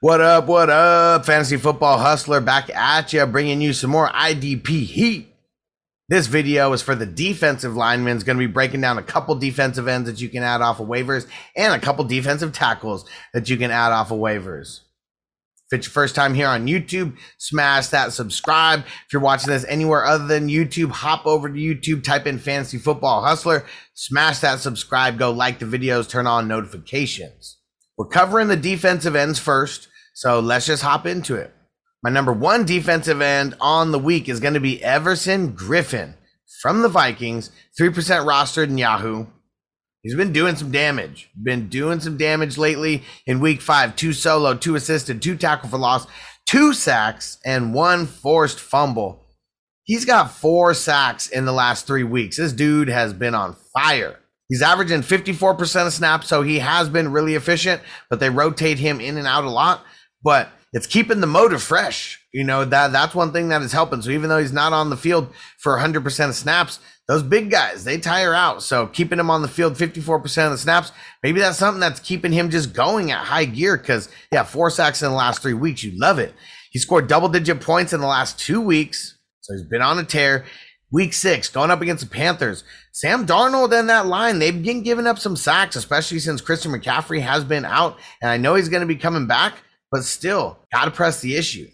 What up? What up? Fantasy football hustler back at you, bringing you some more IDP heat. This video is for the defensive linemen. It's going to be breaking down a couple defensive ends that you can add off of waivers and a couple defensive tackles that you can add off of waivers. If it's your first time here on YouTube, smash that subscribe. If you're watching this anywhere other than YouTube, hop over to YouTube, type in Fantasy Football Hustler, smash that subscribe, go like the videos, turn on notifications. We're covering the defensive ends first, so let's just hop into it. My number one defensive end on the week is going to be Everson Griffen from the Vikings, 3% rostered in Yahoo. He's been doing some damage. Been doing some damage lately in week five. Two solo, two assisted, two tackle for loss, two sacks, and one forced fumble. He's got four sacks in the last three weeks. This dude has been on fire. He's averaging 54% of snaps, so he has been really efficient, but they rotate him in and out a lot. But it's keeping the motor fresh. You know, that that's one thing that is helping. So even though he's not on the field for 100% of snaps, those big guys, they tire out. So keeping him on the field 54% of the snaps, maybe that's something that's keeping him just going at high gear because, yeah, four sacks in the last three weeks. You love it. He scored double digit points in the last two weeks. So he's been on a tear. Week six, going up against the Panthers. Sam Darnold and that line, they've been giving up some sacks, especially since Christian McCaffrey has been out. And I know he's going to be coming back, but still, got to press the issue.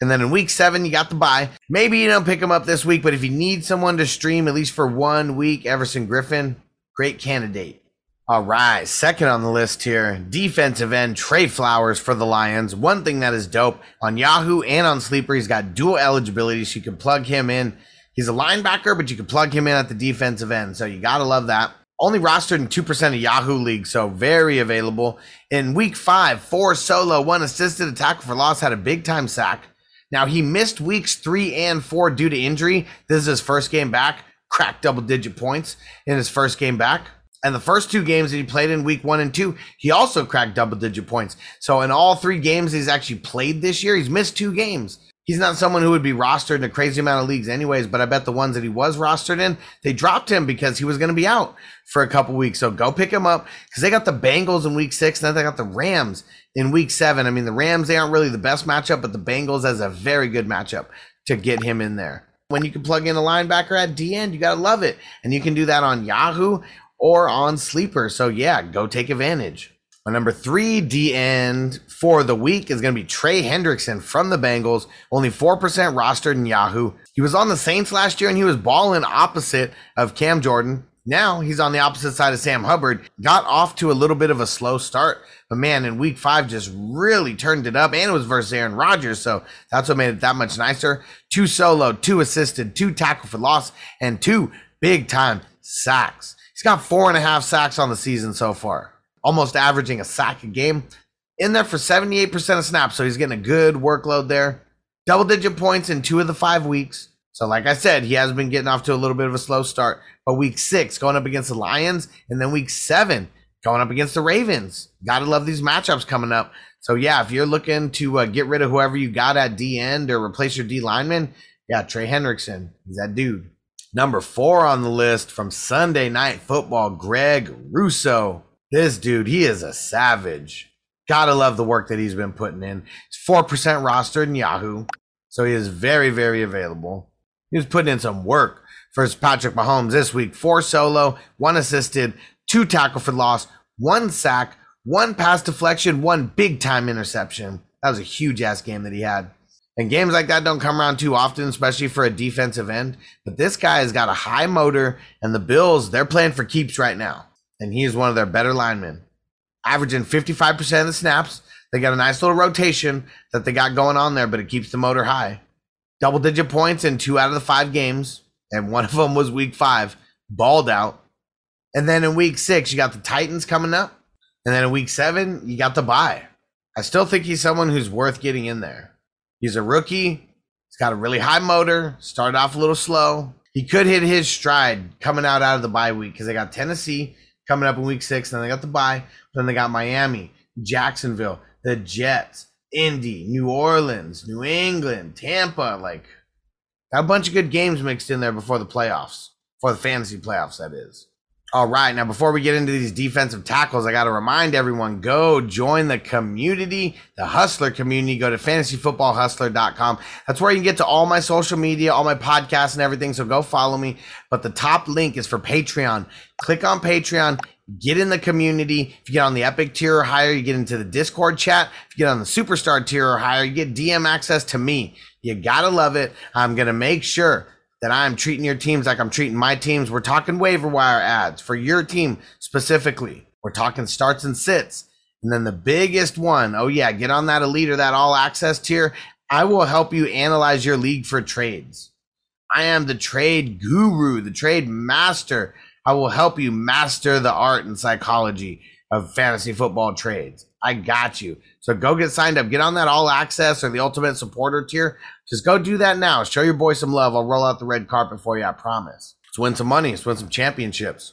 And then in week seven, you got the bye. Maybe you don't pick him up this week, but if you need someone to stream at least for one week, Everson Griffen, great candidate. All right, second on the list here, defensive end Trey Flowers for the Lions. One thing that is dope on Yahoo and on Sleeper, he's got dual eligibility, so you can plug him in. He's a linebacker, but you can plug him in at the defensive end, so you gotta love that. Only rostered in 2% of Yahoo League, so very available. In week five, four solo, one assisted, a tackle for loss, had a big time sack. Now, he missed weeks three and four due to injury. This is his first game back, cracked double digit points in his first game back. And the first two games that he played in week one and two, he also cracked double digit points. So in all three games he's actually played this year, he's missed two games. He's not someone who would be rostered in a crazy amount of leagues, anyways. But I bet the ones that he was rostered in, they dropped him because he was going to be out for a couple weeks. So go pick him up because they got the Bengals in week six, and then they got the Rams in week seven. I mean, the Rams, they aren't really the best matchup, but the Bengals has a very good matchup to get him in there. When you can plug in a linebacker at D end, you got to love it. And you can do that on Yahoo or on Sleeper. So yeah, go take advantage. Number three D end for the week is going to be Trey Hendrickson from the Bengals, only 4% rostered in Yahoo. He was on the Saints last year and he was balling opposite of Cam Jordan. Now he's on the opposite side of Sam Hubbard. Got off to a little bit of a slow start, but man, in week five just really turned it up, and it was versus Aaron Rodgers, so that's what made it that much nicer. Two solo, two assisted, two tackle for loss, and two big time sacks. He's got four and a half sacks on the season so far, almost averaging a sack a game. In there for 78% of snaps, so he's getting a good workload there. Double digit points in two of the five weeks. So, like I said, he has been getting off to a little bit of a slow start. But week six, going up against the Lions, and then week seven, going up against the Ravens. Gotta love these matchups coming up. So, yeah, if you're looking to uh, get rid of whoever you got at D end or replace your D lineman, yeah, Trey Hendrickson, he's that dude. Number four on the list from Sunday Night Football, Greg Rousseau. This dude, he is a savage. Gotta love the work that he's been putting in. He's 4% rostered in Yahoo, so he is very, very available. He was putting in some work for Patrick Mahomes this week. Four solo, one assisted, two tackle for loss, one sack, one pass deflection, one big time interception. That was a huge ass game that he had. And games like that don't come around too often, especially for a defensive end. But this guy has got a high motor, and the Bills, they're playing for keeps right now. And he is one of their better linemen, averaging 55% of the snaps. They got a nice little rotation that they got going on there, but it keeps the motor high. Double digit points in two out of the five games, and one of them was week five, balled out. And then in week six, you got the Titans coming up. And then in week seven, you got the bye. I still think he's someone who's worth getting in there. He's a rookie. He's got a really high motor. Started off a little slow. He could hit his stride coming out out of the bye week because they got Tennessee coming up in week six. Then they got the bye. Then they got Miami, Jacksonville, the Jets, Indy, New Orleans, New England, Tampa. Like a bunch of good games mixed in there before the playoffs, for the fantasy playoffs. That is. All right, now before we get into these defensive tackles, I got to remind everyone go join the community, the Hustler community. Go to fantasyfootballhustler.com. That's where you can get to all my social media, all my podcasts, and everything. So go follow me. But the top link is for Patreon. Click on Patreon, get in the community. If you get on the Epic tier or higher, you get into the Discord chat. If you get on the Superstar tier or higher, you get DM access to me. You got to love it. I'm going to make sure that I'm treating your teams like I'm treating my teams. We're talking waiver wire adds for your team specifically. We're talking starts and sits. And then the biggest one, oh yeah, get on that elite or that all access tier. I will help you analyze your league for trades. I am the trade guru, the trade master. I will help you master the art and psychology of fantasy football trades. I got you. So go get signed up. Get on that all access or the ultimate supporter tier. Just go do that now. Show your boy some love. I'll roll out the red carpet for you. I promise. Let's win some money. Let's win some championships.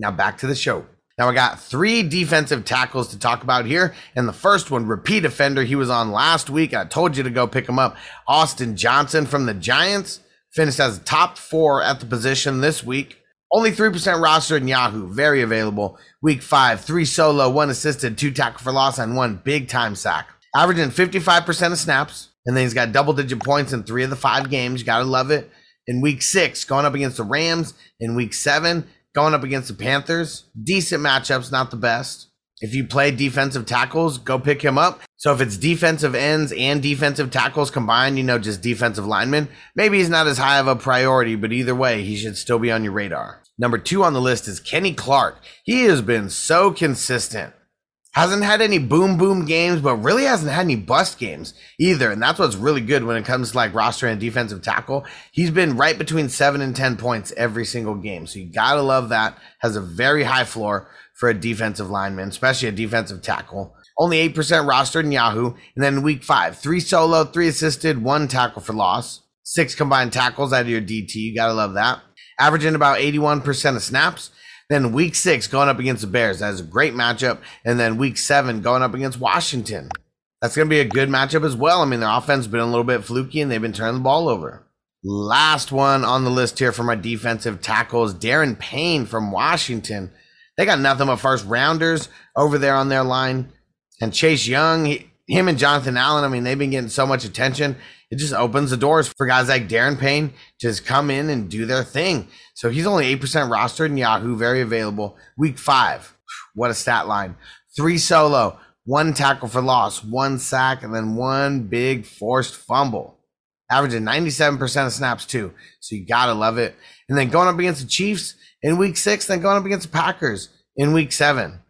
Now back to the show. Now I got three defensive tackles to talk about here. And the first one, repeat offender, he was on last week. I told you to go pick him up. Austin Johnson from the Giants finished as top four at the position this week. Only 3% rostered in Yahoo. Very available. Week five, three solo, one assisted, two tackle for loss, and one big time sack. Averaging 55% of snaps. And then he's got double digit points in three of the five games. You got to love it. In week six, going up against the Rams. In week seven, going up against the Panthers. Decent matchups, not the best. If you play defensive tackles, go pick him up. So if it's defensive ends and defensive tackles combined, you know, just defensive linemen, maybe he's not as high of a priority, but either way, he should still be on your radar. Number two on the list is Kenny Clark. He has been so consistent. Hasn't had any boom boom games, but really hasn't had any bust games either. And that's what's really good when it comes to like roster and defensive tackle. He's been right between seven and 10 points every single game. So you got to love that. Has a very high floor for a defensive lineman, especially a defensive tackle. Only 8% rostered in Yahoo. And then week five, three solo, three assisted, one tackle for loss, six combined tackles out of your DT. You got to love that. Averaging about 81% of snaps then week six going up against the Bears. That is a great matchup. And then week seven going up against Washington. That's going to be a good matchup as well. I mean, their offense has been a little bit fluky and they've been turning the ball over. Last one on the list here for my defensive tackles, Daron Payne from Washington. They got nothing but first rounders over there on their line. And Chase Young, him and Jonathan Allen, I mean, they've been getting so much attention it just opens the doors for guys like Daron Payne to just come in and do their thing. So he's only 8% rostered in Yahoo, very available. Week five, what a stat line. Three solo, one tackle for loss, one sack, and then one big forced fumble. Averaging 97% of snaps, too. So you got to love it. And then going up against the Chiefs in week six, then going up against the Packers in week seven.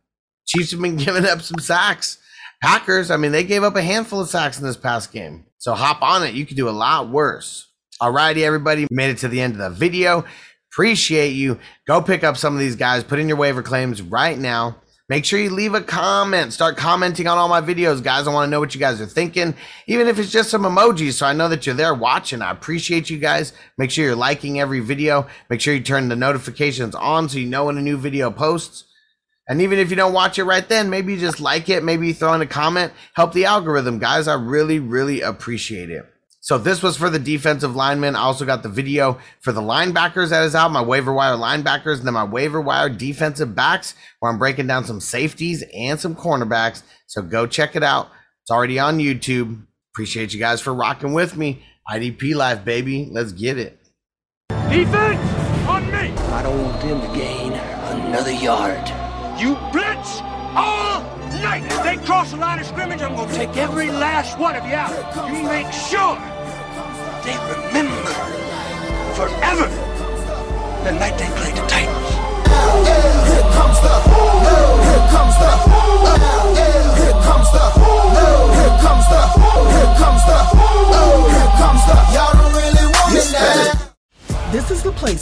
Chiefs have been giving up some sacks. Packers, I mean, they gave up a handful of sacks in this past game. So hop on it. You could do a lot worse. Alrighty, everybody. Made it to the end of the video. Appreciate you. Go pick up some of these guys. Put in your waiver claims right now. Make sure you leave a comment. Start commenting on all my videos, guys. I want to know what you guys are thinking, even if it's just some emojis, so I know that you're there watching. I appreciate you guys. Make sure you're liking every video. Make sure you turn the notifications on so you know when a new video posts. And even if you don't watch it right then, maybe you just like it, maybe you throw in a comment, help the algorithm, guys. I really, really appreciate it. So this was for the defensive linemen. I also got the video for the linebackers that is out, my waiver wire linebackers, and then my waiver wire defensive backs, where I'm breaking down some safeties and some cornerbacks. So go check it out. It's already on YouTube. Appreciate you guys for rocking with me. IDP life, baby. Let's get it. Defense on me. I don't want them to gain another yard. You blitz all night. If they cross the line of scrimmage, I'm gonna take every last one of you out. You make sure they remember forever the night they played the Titans. Here comes the,